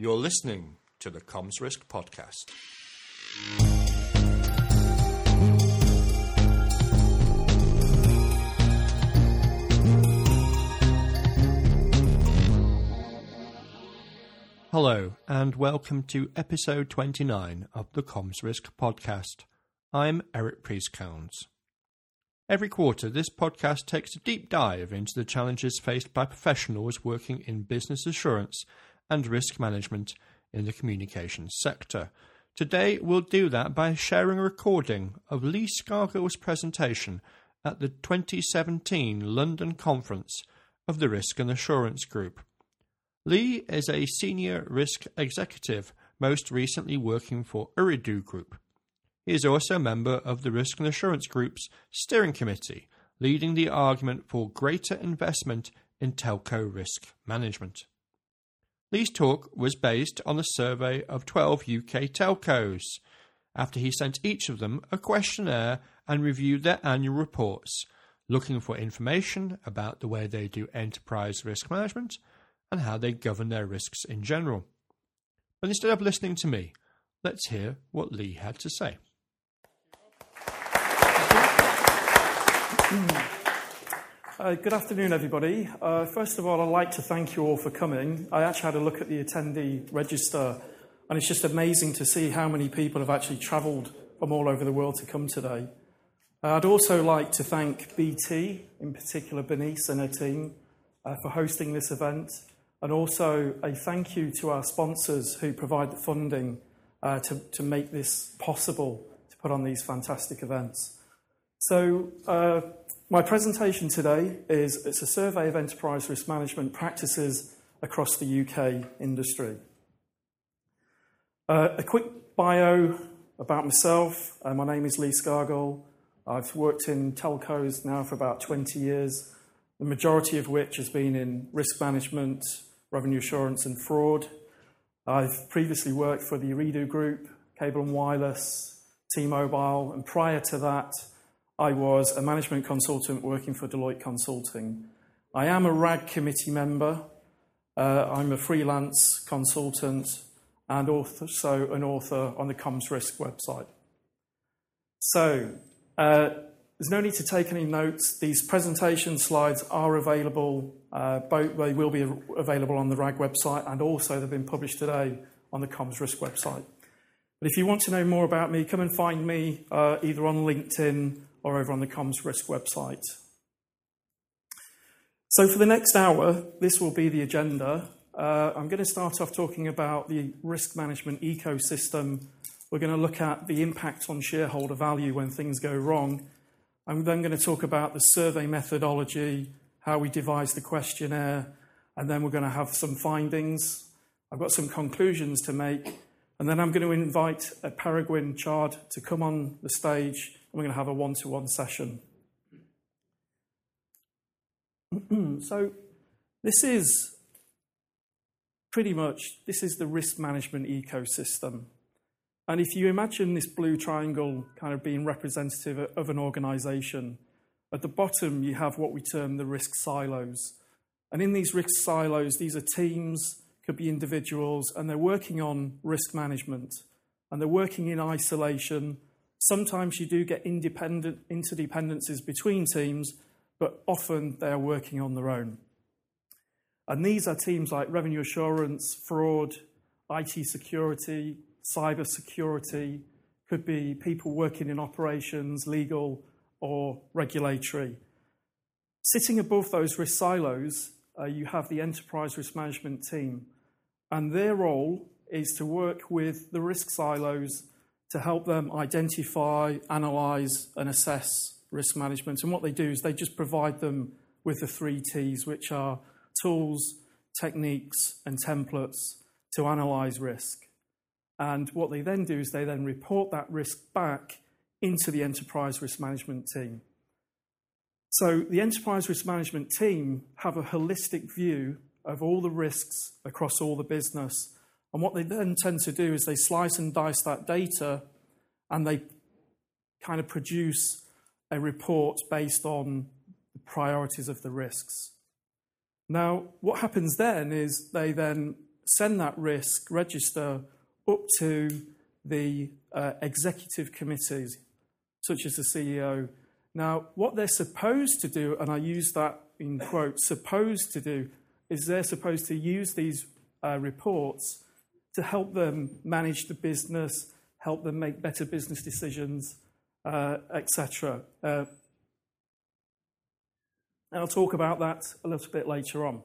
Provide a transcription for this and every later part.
You're listening to the Comms Risk Podcast. Hello, and welcome to episode 29 of the Comms Risk Podcast. I'm Eric Priezkalns. Every quarter, this podcast takes a deep dive into the challenges faced by professionals working in business assurance and risk management in the communications sector. Today, we'll do that by sharing a recording of Lee Scargill's presentation at the 2017 London Conference of the Risk and Assurance Group. Lee is a senior risk executive, most recently working for Ooredoo Group. He is also a member of the Risk and Assurance Group's steering committee, leading the argument for greater investment in telco risk management. Lee's talk was based on a survey of 12 UK telcos, after he sent each of them a questionnaire and reviewed their annual reports, looking for information about the way they do enterprise risk management and how they govern their risks in general. But instead of listening to me, let's hear what Lee had to say. Mm. Uh, good afternoon, everybody. Uh, first of all, I'd like to thank you all for coming. I actually had a look at the attendee register, and it's just amazing to see how many people have actually travelled from all over the world to come today. Uh, I'd also like to thank BT, in particular Bernice and her team, uh, for hosting this event, and also a thank you to our sponsors who provide the funding uh, to, to make this possible to put on these fantastic events. So, uh, my presentation today is it's a survey of enterprise risk management practices across the UK industry. Uh, a quick bio about myself. Uh, my name is Lee Scargill. I've worked in telcos now for about 20 years, the majority of which has been in risk management, revenue assurance, and fraud. I've previously worked for the Ooredoo Group, Cable and Wireless, T Mobile, and prior to that, I was a management consultant working for Deloitte Consulting. I am a RAG committee member. Uh, I'm a freelance consultant and also an author on the Comms Risk website. So, uh, there's no need to take any notes. These presentation slides are available, uh, both, they will be available on the RAG website and also they've been published today on the Comms Risk website. But if you want to know more about me, come and find me uh, either on LinkedIn or over on the Comms Risk website. So, for the next hour, this will be the agenda. Uh, I'm going to start off talking about the risk management ecosystem. We're going to look at the impact on shareholder value when things go wrong. I'm then going to talk about the survey methodology, how we devise the questionnaire, and then we're going to have some findings. I've got some conclusions to make, and then I'm going to invite Peregrine Chard to come on the stage we're going to have a one to one session. so, this is pretty much this is the risk management ecosystem. And if you imagine this blue triangle kind of being representative of an organization, at the bottom you have what we term the risk silos. And in these risk silos, these are teams, could be individuals, and they're working on risk management. And they're working in isolation Sometimes you do get independent interdependencies between teams, but often they are working on their own. And these are teams like revenue assurance, fraud, IT security, cyber security, could be people working in operations, legal, or regulatory. Sitting above those risk silos, uh, you have the enterprise risk management team, and their role is to work with the risk silos to help them identify, analyze, and assess risk management. And what they do is they just provide them with the three T's, which are tools, techniques, and templates to analyze risk. And what they then do is they then report that risk back into the enterprise risk management team. So the enterprise risk management team have a holistic view of all the risks across all the business and what they then tend to do is they slice and dice that data and they kind of produce a report based on the priorities of the risks. Now, what happens then is they then send that risk register up to the uh, executive committees, such as the CEO. Now, what they're supposed to do, and I use that in quotes, supposed to do, is they're supposed to use these uh, reports to help them manage the business, help them make better business decisions, uh, etc. Uh, and I'll talk about that a little bit later on.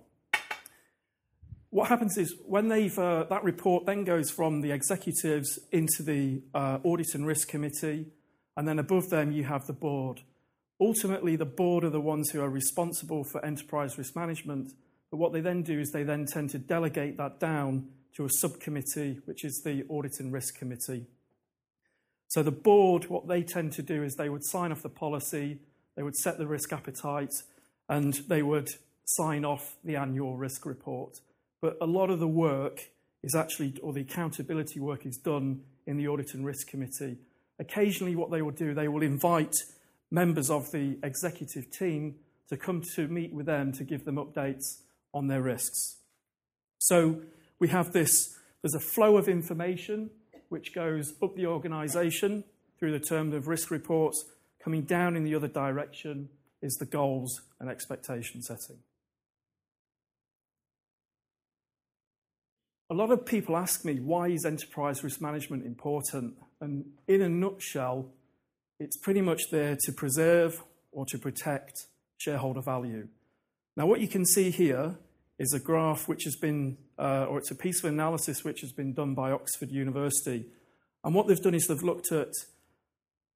What happens is when they've uh, that report then goes from the executives into the audit and risk committee, and then above them you have the board. Ultimately, the board are the ones who are responsible for enterprise risk management. But what they then do is they then tend to delegate that down to a subcommittee, which is the audit and risk committee. So the board, what they tend to do is they would sign off the policy, they would set the risk appetite, and they would sign off the annual risk report. But a lot of the work is actually, or the accountability work is done in the audit and risk committee. Occasionally, what they will do, they will invite members of the executive team to come to meet with them to give them updates on their risks. So we have this there's a flow of information which goes up the organisation through the term of risk reports, coming down in the other direction is the goals and expectation setting. A lot of people ask me, why is enterprise risk management important? And in a nutshell, it's pretty much there to preserve or to protect shareholder value. Now, what you can see here is a graph which has been, uh, or it's a piece of analysis which has been done by Oxford University. And what they've done is they've looked at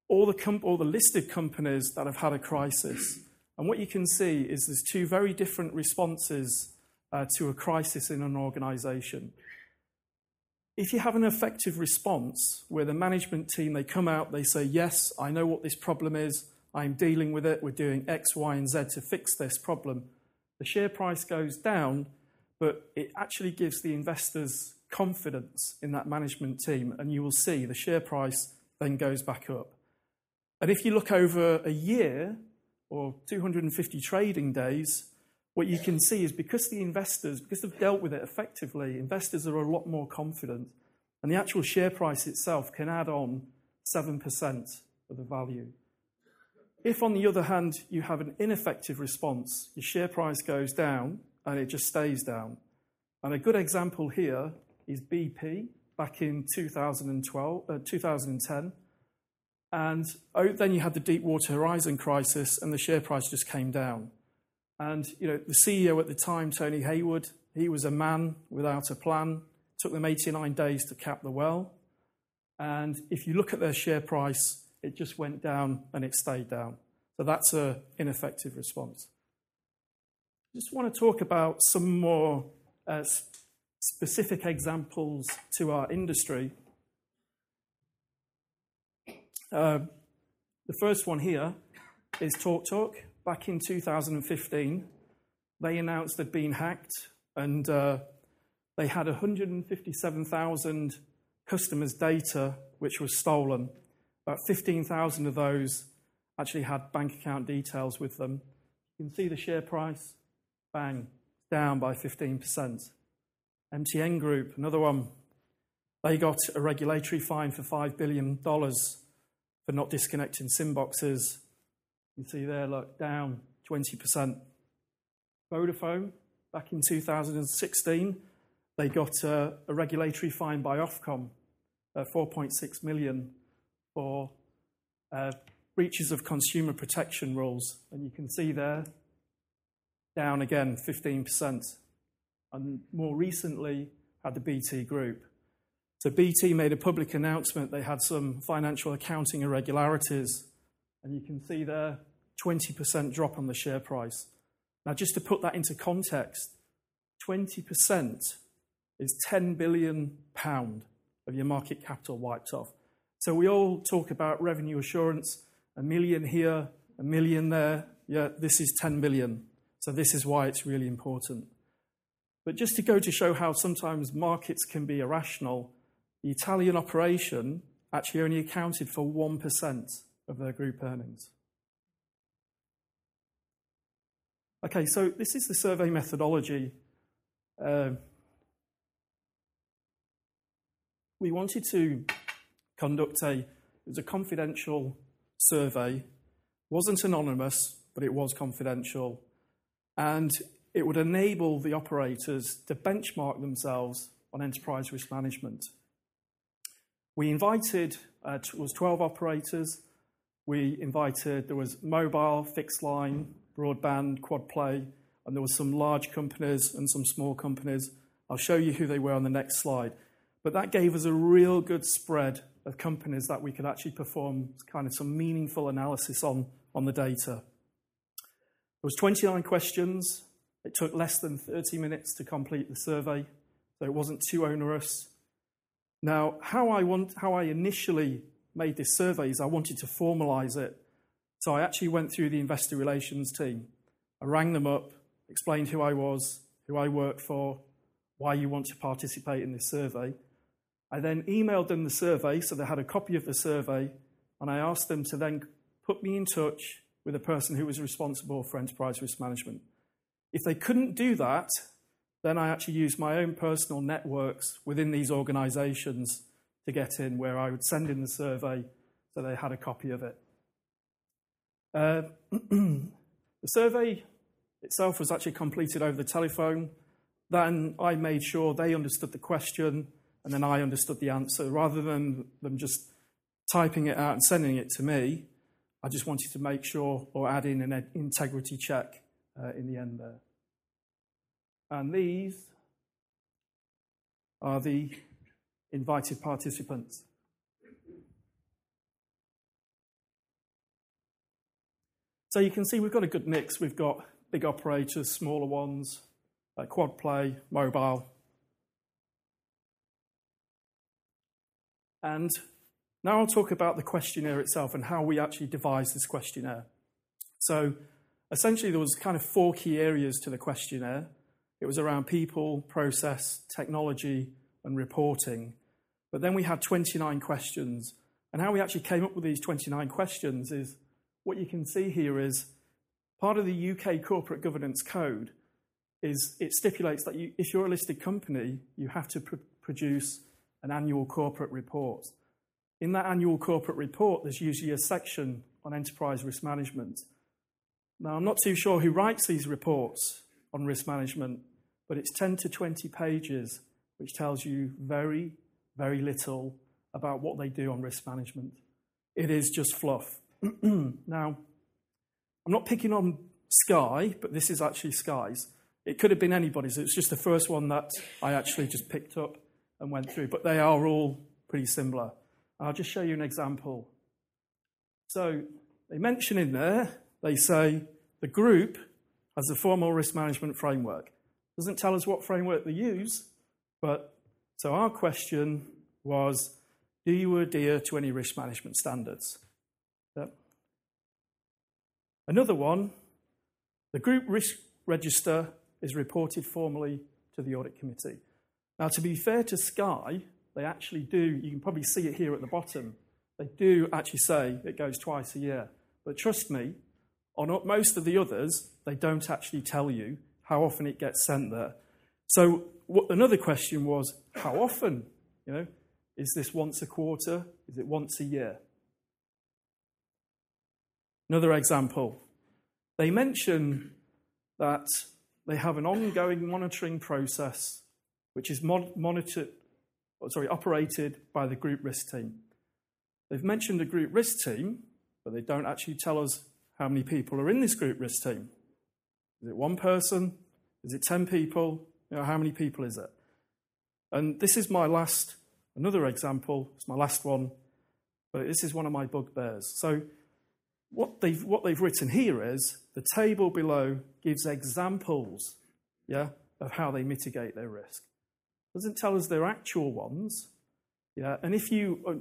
all the, all the listed companies that have had a crisis. And what you can see is there's two very different responses uh, to a crisis in an organization. If you have an effective response where the management team they come out, they say, Yes, I know what this problem is, I'm dealing with it, we're doing X, Y, and Z to fix this problem the share price goes down, but it actually gives the investors confidence in that management team, and you will see the share price then goes back up. And if you look over a year or 250 trading days, what you can see is because the investors, because they've dealt with it effectively, investors are a lot more confident, and the actual share price itself can add on 7% of the value. If, on the other hand, you have an ineffective response, your share price goes down and it just stays down. And a good example here is BP back in 2012, uh, 2010. And oh, then you had the Deepwater Horizon crisis, and the share price just came down. And you know, the CEO at the time, Tony Hayward, he was a man without a plan. Took them 89 days to cap the well. And if you look at their share price, it just went down and it stayed down. So that's an ineffective response. I just want to talk about some more uh, specific examples to our industry. Uh, the first one here is TalkTalk. Back in 2015, they announced they'd been hacked and uh, they had 157,000 customers' data which was stolen. About 15,000 of those actually had bank account details with them. You can see the share price, bang, down by 15%. MTN Group, another one, they got a regulatory fine for $5 billion for not disconnecting SIM boxes. You see there, look, down 20%. Vodafone, back in 2016, they got a, a regulatory fine by Ofcom, uh, 4.6 million for uh, breaches of consumer protection rules. And you can see there, down again 15%. And more recently, had the BT Group. So BT made a public announcement they had some financial accounting irregularities. And you can see there, 20% drop on the share price. Now, just to put that into context, 20% is 10 billion pound of your market capital wiped off. So we all talk about revenue assurance, a million here, a million there. Yeah, this is 10 billion. So this is why it's really important. But just to go to show how sometimes markets can be irrational, the Italian operation actually only accounted for 1% of their group earnings. Okay, so this is the survey methodology. Uh, we wanted to conduct a, it was a confidential survey, wasn't anonymous, but it was confidential. And it would enable the operators to benchmark themselves on enterprise risk management. We invited, uh, was 12 operators. We invited, there was mobile, fixed line, broadband, quad play, and there were some large companies and some small companies. I'll show you who they were on the next slide. But that gave us a real good spread of companies that we could actually perform kind of some meaningful analysis on, on the data. There was 29 questions. It took less than 30 minutes to complete the survey, so it wasn't too onerous. Now, how I, want, how I initially made this survey is I wanted to formalize it. So I actually went through the investor relations team. I rang them up, explained who I was, who I work for, why you want to participate in this survey. I then emailed them the survey, so they had a copy of the survey, and I asked them to then put me in touch with a person who was responsible for enterprise risk management. If they couldn't do that, then I actually used my own personal networks within these organizations to get in, where I would send in the survey so they had a copy of it. Uh, the survey itself was actually completed over the telephone. Then I made sure they understood the question and then I understood the answer. Rather than them just typing it out and sending it to me, I just wanted to make sure or add in an integrity check uh, in the end there. And these are the invited participants. So you can see we've got a good mix. We've got big operators, smaller ones, uh, quad play, mobile. And now I'll talk about the questionnaire itself and how we actually devised this questionnaire. So essentially, there was kind of four key areas to the questionnaire. It was around people, process, technology, and reporting. But then we had 29 questions. And how we actually came up with these 29 questions is what you can see here is part of the UK Corporate Governance Code is it stipulates that you, if you're a listed company, you have to pr- produce an annual corporate report. In that annual corporate report, there's usually a section on enterprise risk management. Now, I'm not too sure who writes these reports on risk management, but it's 10 to 20 pages, which tells you very, very little about what they do on risk management. It is just fluff. now, I'm not picking on Sky, but this is actually Sky's. It could have been anybody's. It's just the first one that I actually just picked up and went through, but they are all pretty similar. I'll just show you an example. So they mention in there, they say the group has a formal risk management framework. Doesn't tell us what framework they use, but so our question was do you adhere to any risk management standards? Yep. Another one, the group risk register is reported formally to the audit committee. Now, to be fair to Sky, they actually do, you can probably see it here at the bottom, they do actually say it goes twice a year. But trust me, on most of the others, they don't actually tell you how often it gets sent there. So what, another question was, how often? You know, is this once a quarter? Is it once a year? Another example. They mention that they have an ongoing monitoring process which is monitored, oh, sorry, operated by the group risk team. They've mentioned a group risk team, but they don't actually tell us how many people are in this group risk team. Is it one person? Is it 10 people? You know, how many people is it? And this is my last, another example, it's my last one, but this is one of my bugbears. So, what they've, what they've written here is the table below gives examples yeah, of how they mitigate their risk doesn't tell us their actual ones. Yeah, and if you, uh,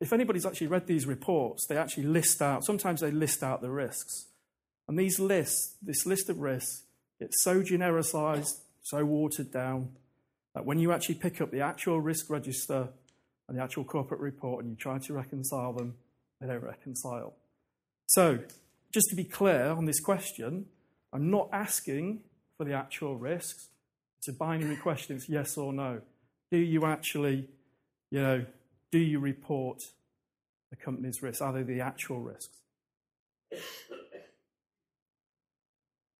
if anybody's actually read these reports, they actually list out. Sometimes they list out the risks, and these lists, this list of risks, it's so genericized, so watered down that when you actually pick up the actual risk register and the actual corporate report and you try to reconcile them, they don't reconcile. So, just to be clear on this question, I'm not asking for the actual risks. It's a binary question, it's yes or no. Do you actually You know, do you report the company's risks? Are they the actual risks?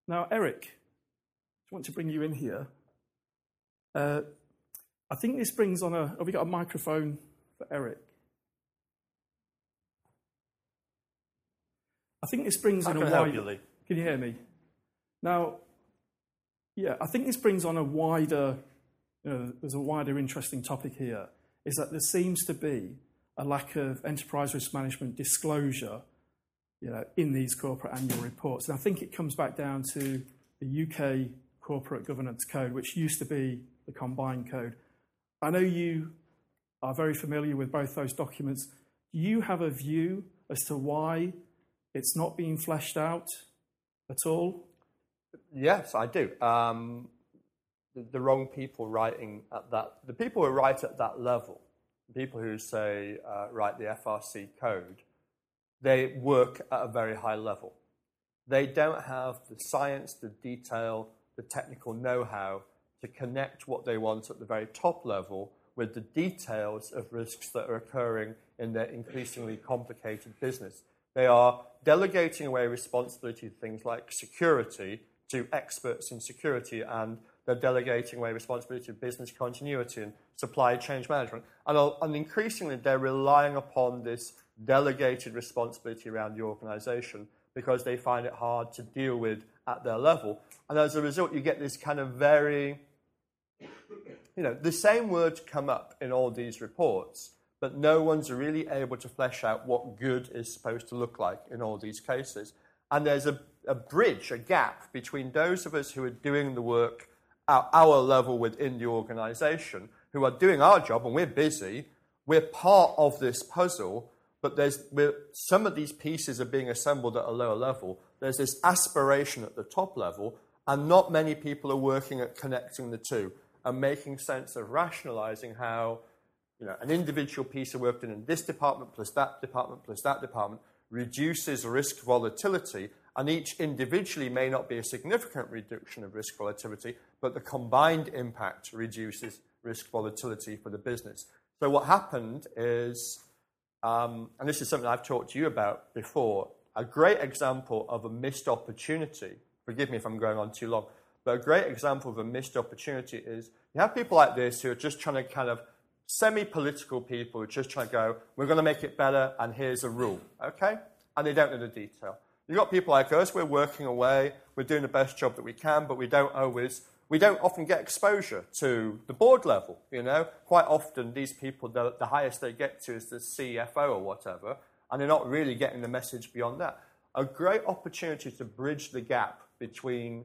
Now, Eric, I want to bring you in here. Uh, I think this brings on a. Have we got a microphone for Eric? I think this brings How in a I wide. you? Can you hear me? Now, yeah, I think this brings on a wider, you know, there's a wider interesting topic here, is that there seems to be a lack of enterprise risk management disclosure, you know, in these corporate annual reports. And I think it comes back down to the UK Corporate Governance Code, which used to be the Combined Code. I know you are very familiar with both those documents. Do you have a view as to why it's not being fleshed out at all? Yes, I do. Um, the, the wrong people writing at that, the people who write at that level, people who say uh, write the FRC code, they work at a very high level. They don't have the science, the detail, the technical know-how to connect what they want at the very top level with the details of risks that are occurring in their increasingly complicated business. They are delegating away responsibility to things like security to experts in security, and they're delegating away responsibility to business continuity and supply chain management. And, uh, and increasingly, they're relying upon this delegated responsibility around the organization because they find it hard to deal with at their level. And as a result, you get this kind of very, you know, the same words come up in all these reports, but no one's really able to flesh out what good is supposed to look like in all these cases. And there's a, a bridge, a gap between those of us who are doing the work at our level within the organization, who are doing our job and we're busy, we're part of this puzzle, but there's some of these pieces are being assembled at a lower level. There's this aspiration at the top level, and not many people are working at connecting the two and making sense of rationalizing how you know, an individual piece of work done in this department plus that department plus that department reduces risk volatility, and each individually may not be a significant reduction of risk volatility, but the combined impact reduces risk volatility for the business. So what happened is, um, and this is something I've talked to you about before, a great example of a missed opportunity. Forgive me if I'm going on too long, but a great example of a missed opportunity is you have people like this who are just trying to kind of semi-political people who are just trying to go, we're going to make it better, and here's a rule, okay? And they don't know the detail. You've got people like us, we're working away, we're doing the best job that we can, but we don't always, we don't often get exposure to the board level, you know? Quite often, these people, the, the highest they get to is the CFO or whatever, and they're not really getting the message beyond that. A great opportunity to bridge the gap between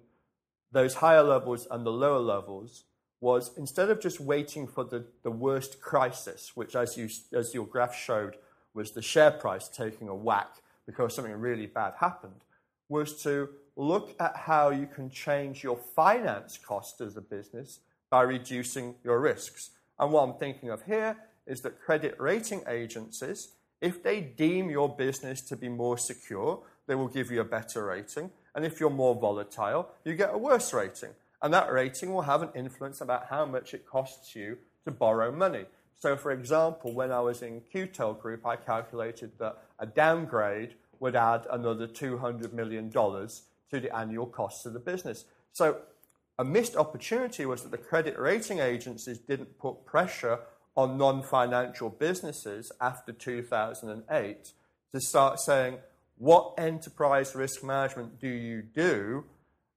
those higher levels and the lower levels was instead of just waiting for the, the worst crisis, which, as, you, as your graph showed, was the share price taking a whack because something really bad happened, was to look at how you can change your finance cost as a business by reducing your risks. And what I'm thinking of here is that credit rating agencies, if they deem your business to be more secure, they will give you a better rating. And if you're more volatile, you get a worse rating. And that rating will have an influence about how much it costs you to borrow money. So, for example, when I was in QTEL Group, I calculated that a downgrade would add another $200 million to the annual costs of the business. So, a missed opportunity was that the credit rating agencies didn't put pressure on non financial businesses after 2008 to start saying, what enterprise risk management do you do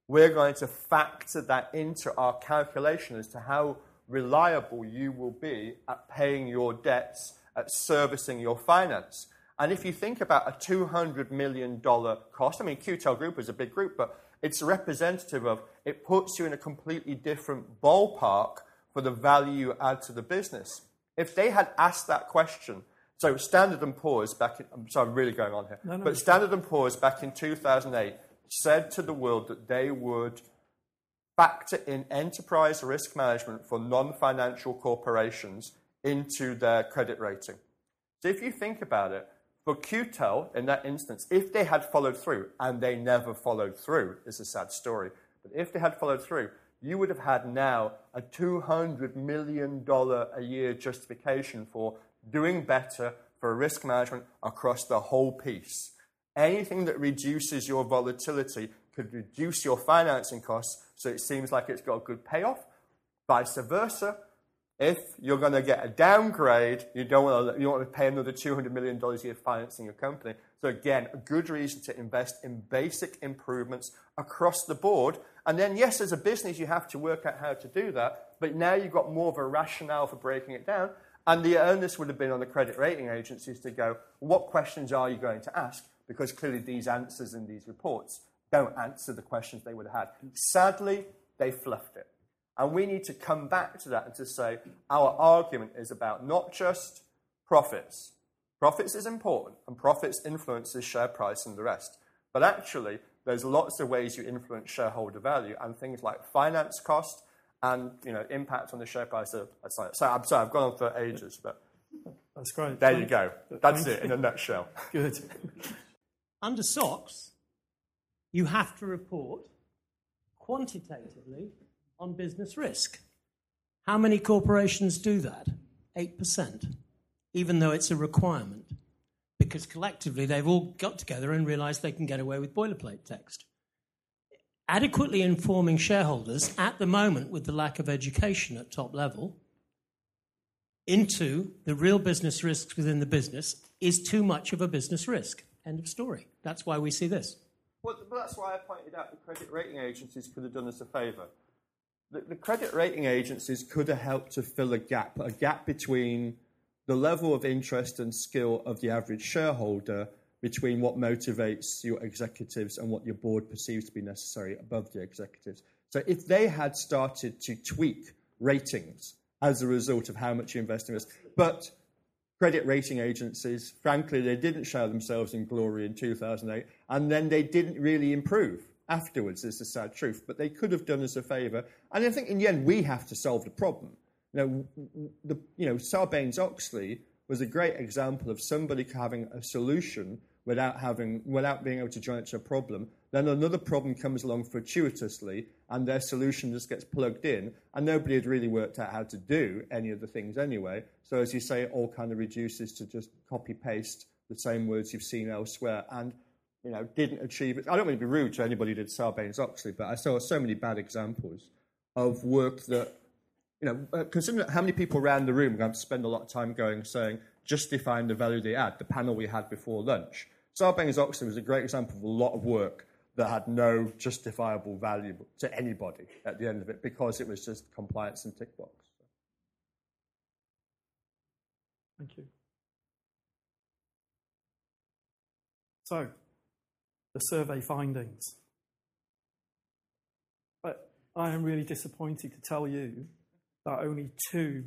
we're going to factor that into our calculation as to how reliable you will be at paying your debts, at servicing your finance. And if you think about a $200 million cost, I mean, QTEL Group is a big group, but it's representative of it puts you in a completely different ballpark for the value you add to the business. If they had asked that question, so Standard & Poor's back in, I'm sorry, I'm really going on here, no, no, but Standard & Poor's back in 2008 said to the world that they would factor in enterprise risk management for non financial corporations into their credit rating. So if you think about it, for QTEL, in that instance, if they had followed through, and they never followed through, is a sad story, but if they had followed through, you would have had now a $200 million a year justification for doing better for risk management across the whole piece. Anything that reduces your volatility could reduce your financing costs, so it seems like it's got a good payoff. Vice versa, if you're going to get a downgrade, you don't want to, you want to pay another $200 million a year financing your company. So again, a good reason to invest in basic improvements across the board. And then, yes, as a business, you have to work out how to do that. But now you've got more of a rationale for breaking it down. And the onus would have been on the credit rating agencies to go, what questions are you going to ask? Because clearly these answers in these reports don't answer the questions they would have had. Sadly, they fluffed it. And we need to come back to that and to say our argument is about not just profits. Profits is important, and profits influences share price and the rest. But actually, there's lots of ways you influence shareholder value, and things like finance cost and you know impact on the share price. Are, sorry, I'm sorry, I've gone on for ages, but that's great. There you go. That's it in a nutshell. Good. Under SOX, you have to report quantitatively on business risk. How many corporations do that? 8%, even though it's a requirement, because collectively they've all got together and realized they can get away with boilerplate text. Adequately informing shareholders at the moment, with the lack of education at top level, into the real business risks within the business is too much of a business risk. End of story. That's why we see this. Well, that's why I pointed out the credit rating agencies could have done us a favour the, the credit rating agencies could have helped to fill a gap, a gap between the level of interest and skill of the average shareholder between what motivates your executives and what your board perceives to be necessary above the executives. So if they had started to tweak ratings as a result of how much you invest in risk, but credit rating agencies, frankly, they didn't show themselves in glory in 2008, and then they didn't really improve afterwards is the sad truth. But they could have done us a favour. And I think in the end, we have to solve the problem. You know, you know Sarbanes Oxley was a great example of somebody having a solution without, having, without being able to join it to a problem. Then another problem comes along fortuitously, and their solution just gets plugged in, and nobody had really worked out how to do any of the things anyway. So, as you say, it all kind of reduces to just copy paste the same words you've seen elsewhere. And you know, didn't achieve it. I don't mean to be rude to anybody who did Sarbanes Oxley, but I saw so many bad examples of work that, you know, uh, considering how many people around the room are going to spend a lot of time going saying, justifying the value they add, the panel we had before lunch. Sarbanes Oxley was a great example of a lot of work that had no justifiable value to anybody at the end of it because it was just compliance and tick box. Thank you. So, the survey findings. But I am really disappointed to tell you that only two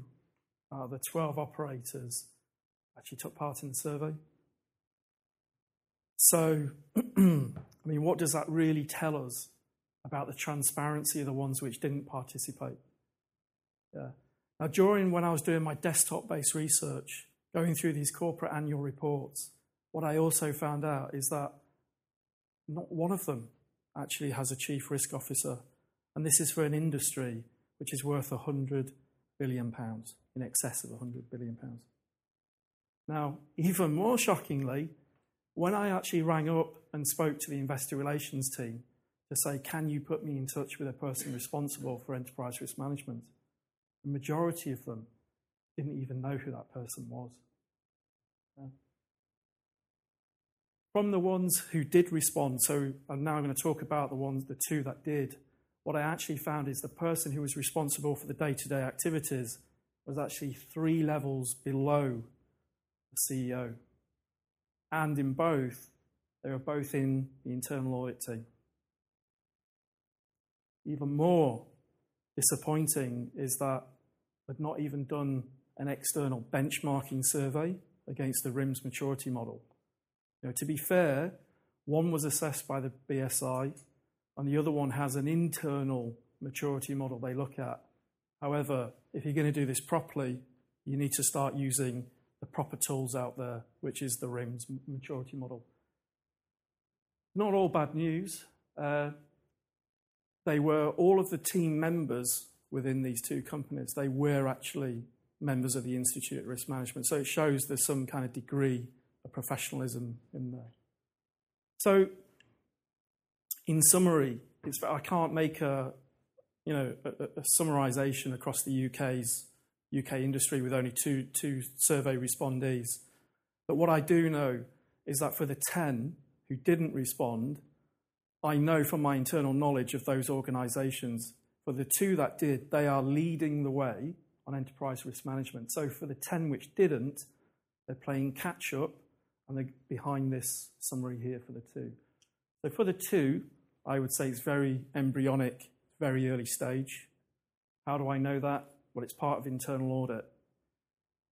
out of the 12 operators actually took part in the survey. So, I mean, what does that really tell us about the transparency of the ones which didn't participate? Yeah. Now, during when I was doing my desktop based research, going through these corporate annual reports, what I also found out is that not one of them actually has a chief risk officer. And this is for an industry which is worth 100 billion pounds, in excess of 100 billion pounds. Now, even more shockingly, when I actually rang up and spoke to the investor relations team to say, Can you put me in touch with a person responsible for enterprise risk management? The majority of them didn't even know who that person was. From the ones who did respond, so I'm now going to talk about the ones, the two that did. What I actually found is the person who was responsible for the day to day activities was actually three levels below the CEO. And in both, they were both in the internal audit team. Even more disappointing is that they've not even done an external benchmarking survey against the RIMS maturity model. You know, to be fair, one was assessed by the BSI, and the other one has an internal maturity model they look at. However, if you're going to do this properly, you need to start using the proper tools out there, which is the RIMS maturity model. Not all bad news. Uh, they were all of the team members within these two companies, they were actually members of the Institute of Risk Management. So it shows there's some kind of degree of professionalism in there. So, in summary, I can't make a you know a, a summarization across the UK's UK industry with only two two survey respondees. But what I do know is that for the ten who didn't respond, I know from my internal knowledge of those organisations, for the two that did, they are leading the way on enterprise risk management. So for the 10 which didn't, they're playing catch up and they're behind this summary here for the two. So for the two, I would say it's very embryonic, very early stage. How do I know that? Well, it's part of internal audit.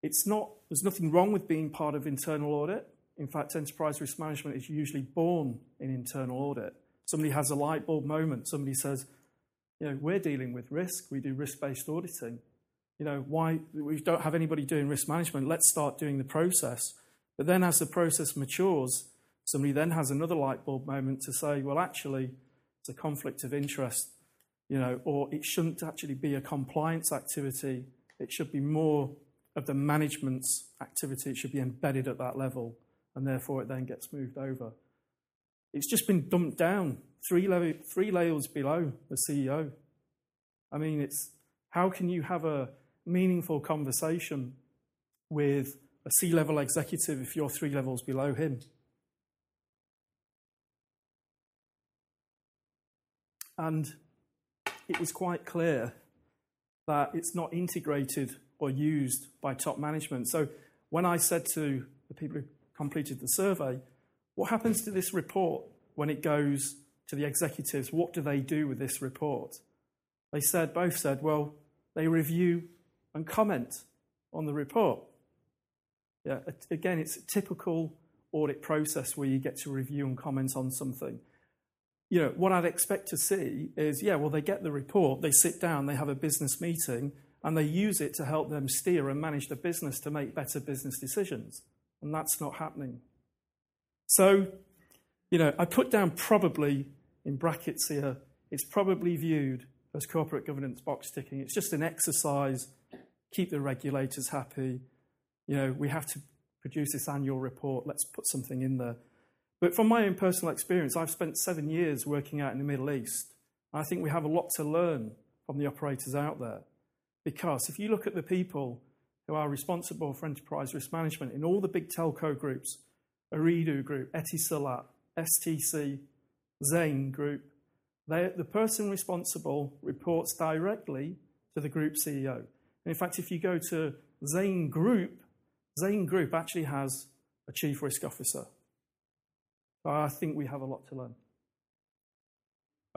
It's not, there's nothing wrong with being part of internal audit. In fact, enterprise risk management is usually born in internal audit. Somebody has a light bulb moment. Somebody says, you know, we're dealing with risk. We do risk-based auditing. You know, why we don't have anybody doing risk management? Let's start doing the process. But then, as the process matures, somebody then has another light bulb moment to say, well, actually, it's a conflict of interest, you know, or it shouldn't actually be a compliance activity. It should be more of the management's activity. It should be embedded at that level, and therefore it then gets moved over. It's just been dumped down three, level, three layers below the CEO. I mean, it's how can you have a meaningful conversation with a C level executive if you're three levels below him? And it was quite clear that it's not integrated or used by top management. So when I said to the people who completed the survey, what happens to this report when it goes to the executives? What do they do with this report? They said, both said, well, they review and comment on the report. Yeah, again, it's a typical audit process where you get to review and comment on something. You know, what I'd expect to see is, yeah, well, they get the report, they sit down, they have a business meeting, and they use it to help them steer and manage the business to make better business decisions. And that's not happening. So, you know, I put down probably in brackets here, it's probably viewed as corporate governance box ticking. It's just an exercise, keep the regulators happy. You know, we have to produce this annual report, let's put something in there. But from my own personal experience, I've spent seven years working out in the Middle East. I think we have a lot to learn from the operators out there. Because if you look at the people who are responsible for enterprise risk management in all the big telco groups, Ooredoo Group, Etisalat, STC, Zain Group, the person responsible reports directly to the group CEO. And in fact, if you go to Zain Group, Zain Group actually has a chief risk officer. So I think we have a lot to learn.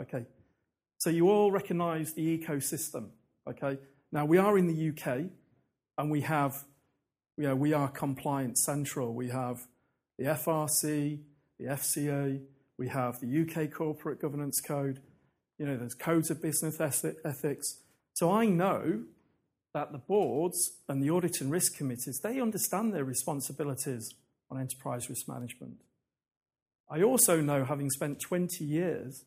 Okay, so you all recognize the ecosystem. Okay, now we are in the UK and we have, you know, we are compliance central. We have the FRC, the FCA, we have the UK Corporate Governance Code, you know, there's codes of business ethics. So I know that the boards and the audit and risk committees, they understand their responsibilities on enterprise risk management. I also know, having spent 20 years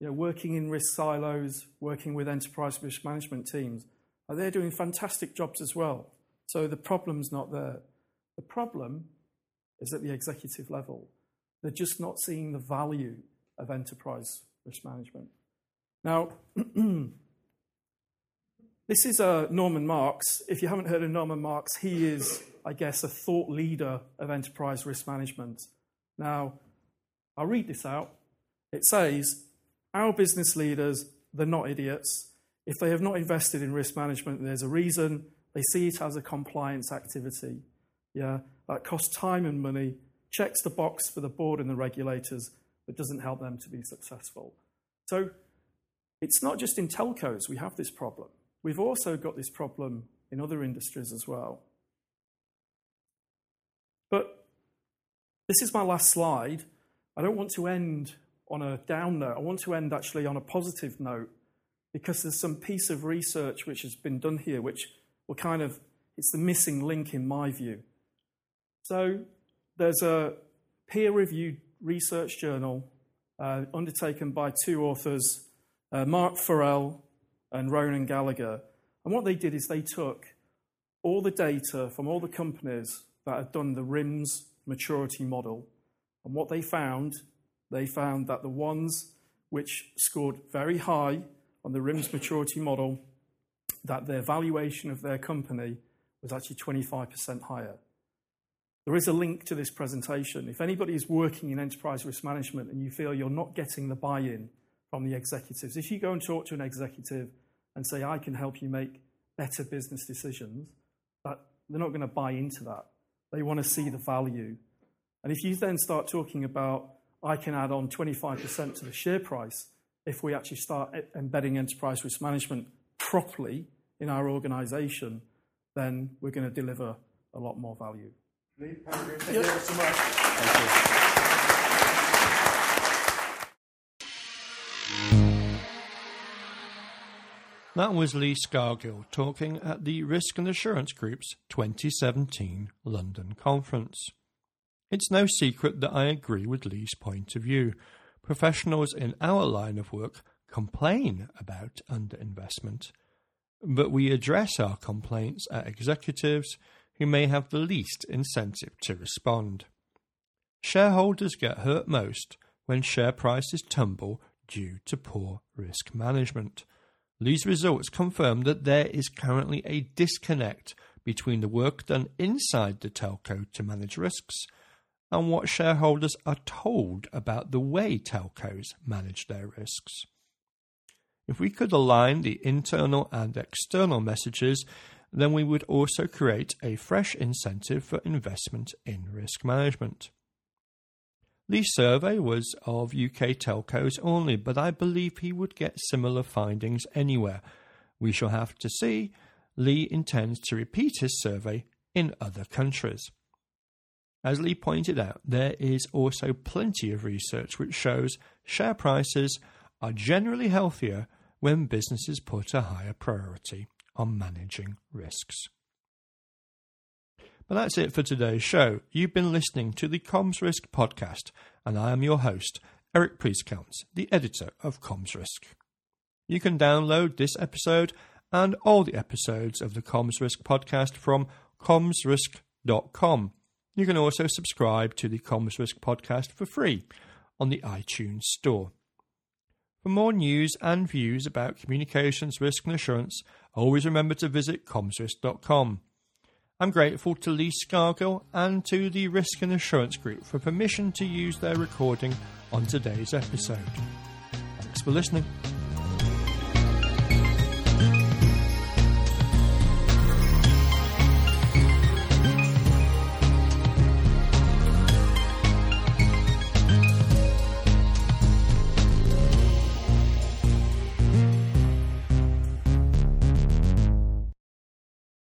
you know, working in risk silos, working with enterprise risk management teams, they're doing fantastic jobs as well. So the problem's not there. The problem is at the executive level. They're just not seeing the value of enterprise risk management. Now, this is uh, Norman Marks. If you haven't heard of Norman Marks, he is, I guess, a thought leader of enterprise risk management. Now, I'll read this out. It says, Our business leaders, they're not idiots. If they have not invested in risk management, there's a reason. They see it as a compliance activity. Yeah, that costs time and money, checks the box for the board and the regulators, but doesn't help them to be successful. So it's not just in telcos we have this problem. We've also got this problem in other industries as well. But this is my last slide. I don't want to end on a down note. I want to end actually on a positive note because there's some piece of research which has been done here which will kind of, it's the missing link in my view. So there's a peer reviewed research journal uh, undertaken by two authors, uh, Mark Farrell and Ronan Gallagher. And what they did is they took all the data from all the companies that had done the RIMS maturity model. And what they found, they found that the ones which scored very high on the RIMS maturity model, that their valuation of their company was actually 25% higher. There is a link to this presentation. If anybody is working in enterprise risk management and you feel you're not getting the buy in from the executives, if you go and talk to an executive and say, I can help you make better business decisions, that they're not going to buy into that. They want to see the value. And if you then start talking about, I can add on 25% to the share price if we actually start embedding enterprise risk management properly in our organization, then we're going to deliver a lot more value. Lee, thank you so much. Thank you. That was Lee Scargill talking at the Risk and Assurance Group's 2017 London conference. It's no secret that I agree with Lee's point of view. Professionals in our line of work complain about underinvestment, but we address our complaints at executives who may have the least incentive to respond. Shareholders get hurt most when share prices tumble due to poor risk management. These results confirm that there is currently a disconnect between the work done inside the telco to manage risks and what shareholders are told about the way telcos manage their risks. If we could align the internal and external messages, then we would also create a fresh incentive for investment in risk management. The survey was of UK telcos only, but I believe he would get similar findings anywhere. We shall have to see. Lee intends to repeat his survey in other countries. As Lee pointed out, there is also plenty of research which shows share prices are generally healthier when businesses put a higher priority on managing risks. But that's it for today's show. You've been listening to the Comms Risk podcast, and I am your host, Eric Priezkalns, the editor of Comms Risk. You can download this episode and all the episodes of the Comms Risk podcast from commsrisk.com. You can also subscribe to the Comms Risk podcast for free on the iTunes Store. For more news and views about communications risk and assurance, always remember to visit commsrisk.com. I'm grateful to Lee Scargill and to the Risk and Assurance Group for permission to use their recording on today's episode. Thanks for listening.